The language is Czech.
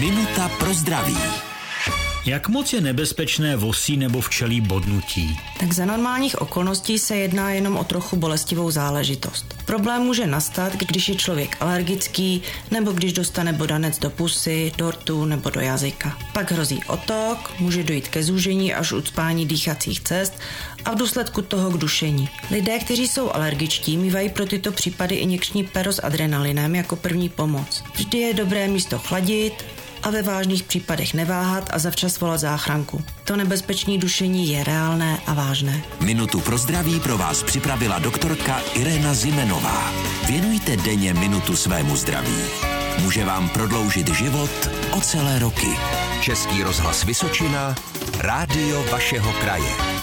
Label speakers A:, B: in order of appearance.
A: Minuta pro zdraví.
B: Jak moc je nebezpečné vosí nebo včelí bodnutí?
C: Tak za normálních okolností se jedná jenom o trochu bolestivou záležitost. Problém může nastat, když je člověk alergický nebo když dostane bodanec do pusy, do rtu nebo do jazyka. Pak hrozí otok, může dojít ke zúžení až ucpání dýchacích cest a v důsledku toho k dušení. Lidé, kteří jsou alergičtí, mývají pro tyto případy injekční pero s adrenalinem jako první pomoc. Vždy je dobré místo chladit, a ve vážných případech neváhat a zavčas volat záchranku. To nebezpečné dušení je reálné a vážné.
A: Minutu pro zdraví pro vás připravila doktorka Irena Zimenová. Věnujte denně minutu svému zdraví. Může vám prodloužit život o celé roky. Český rozhlas Vysočina, rádio vašeho kraje.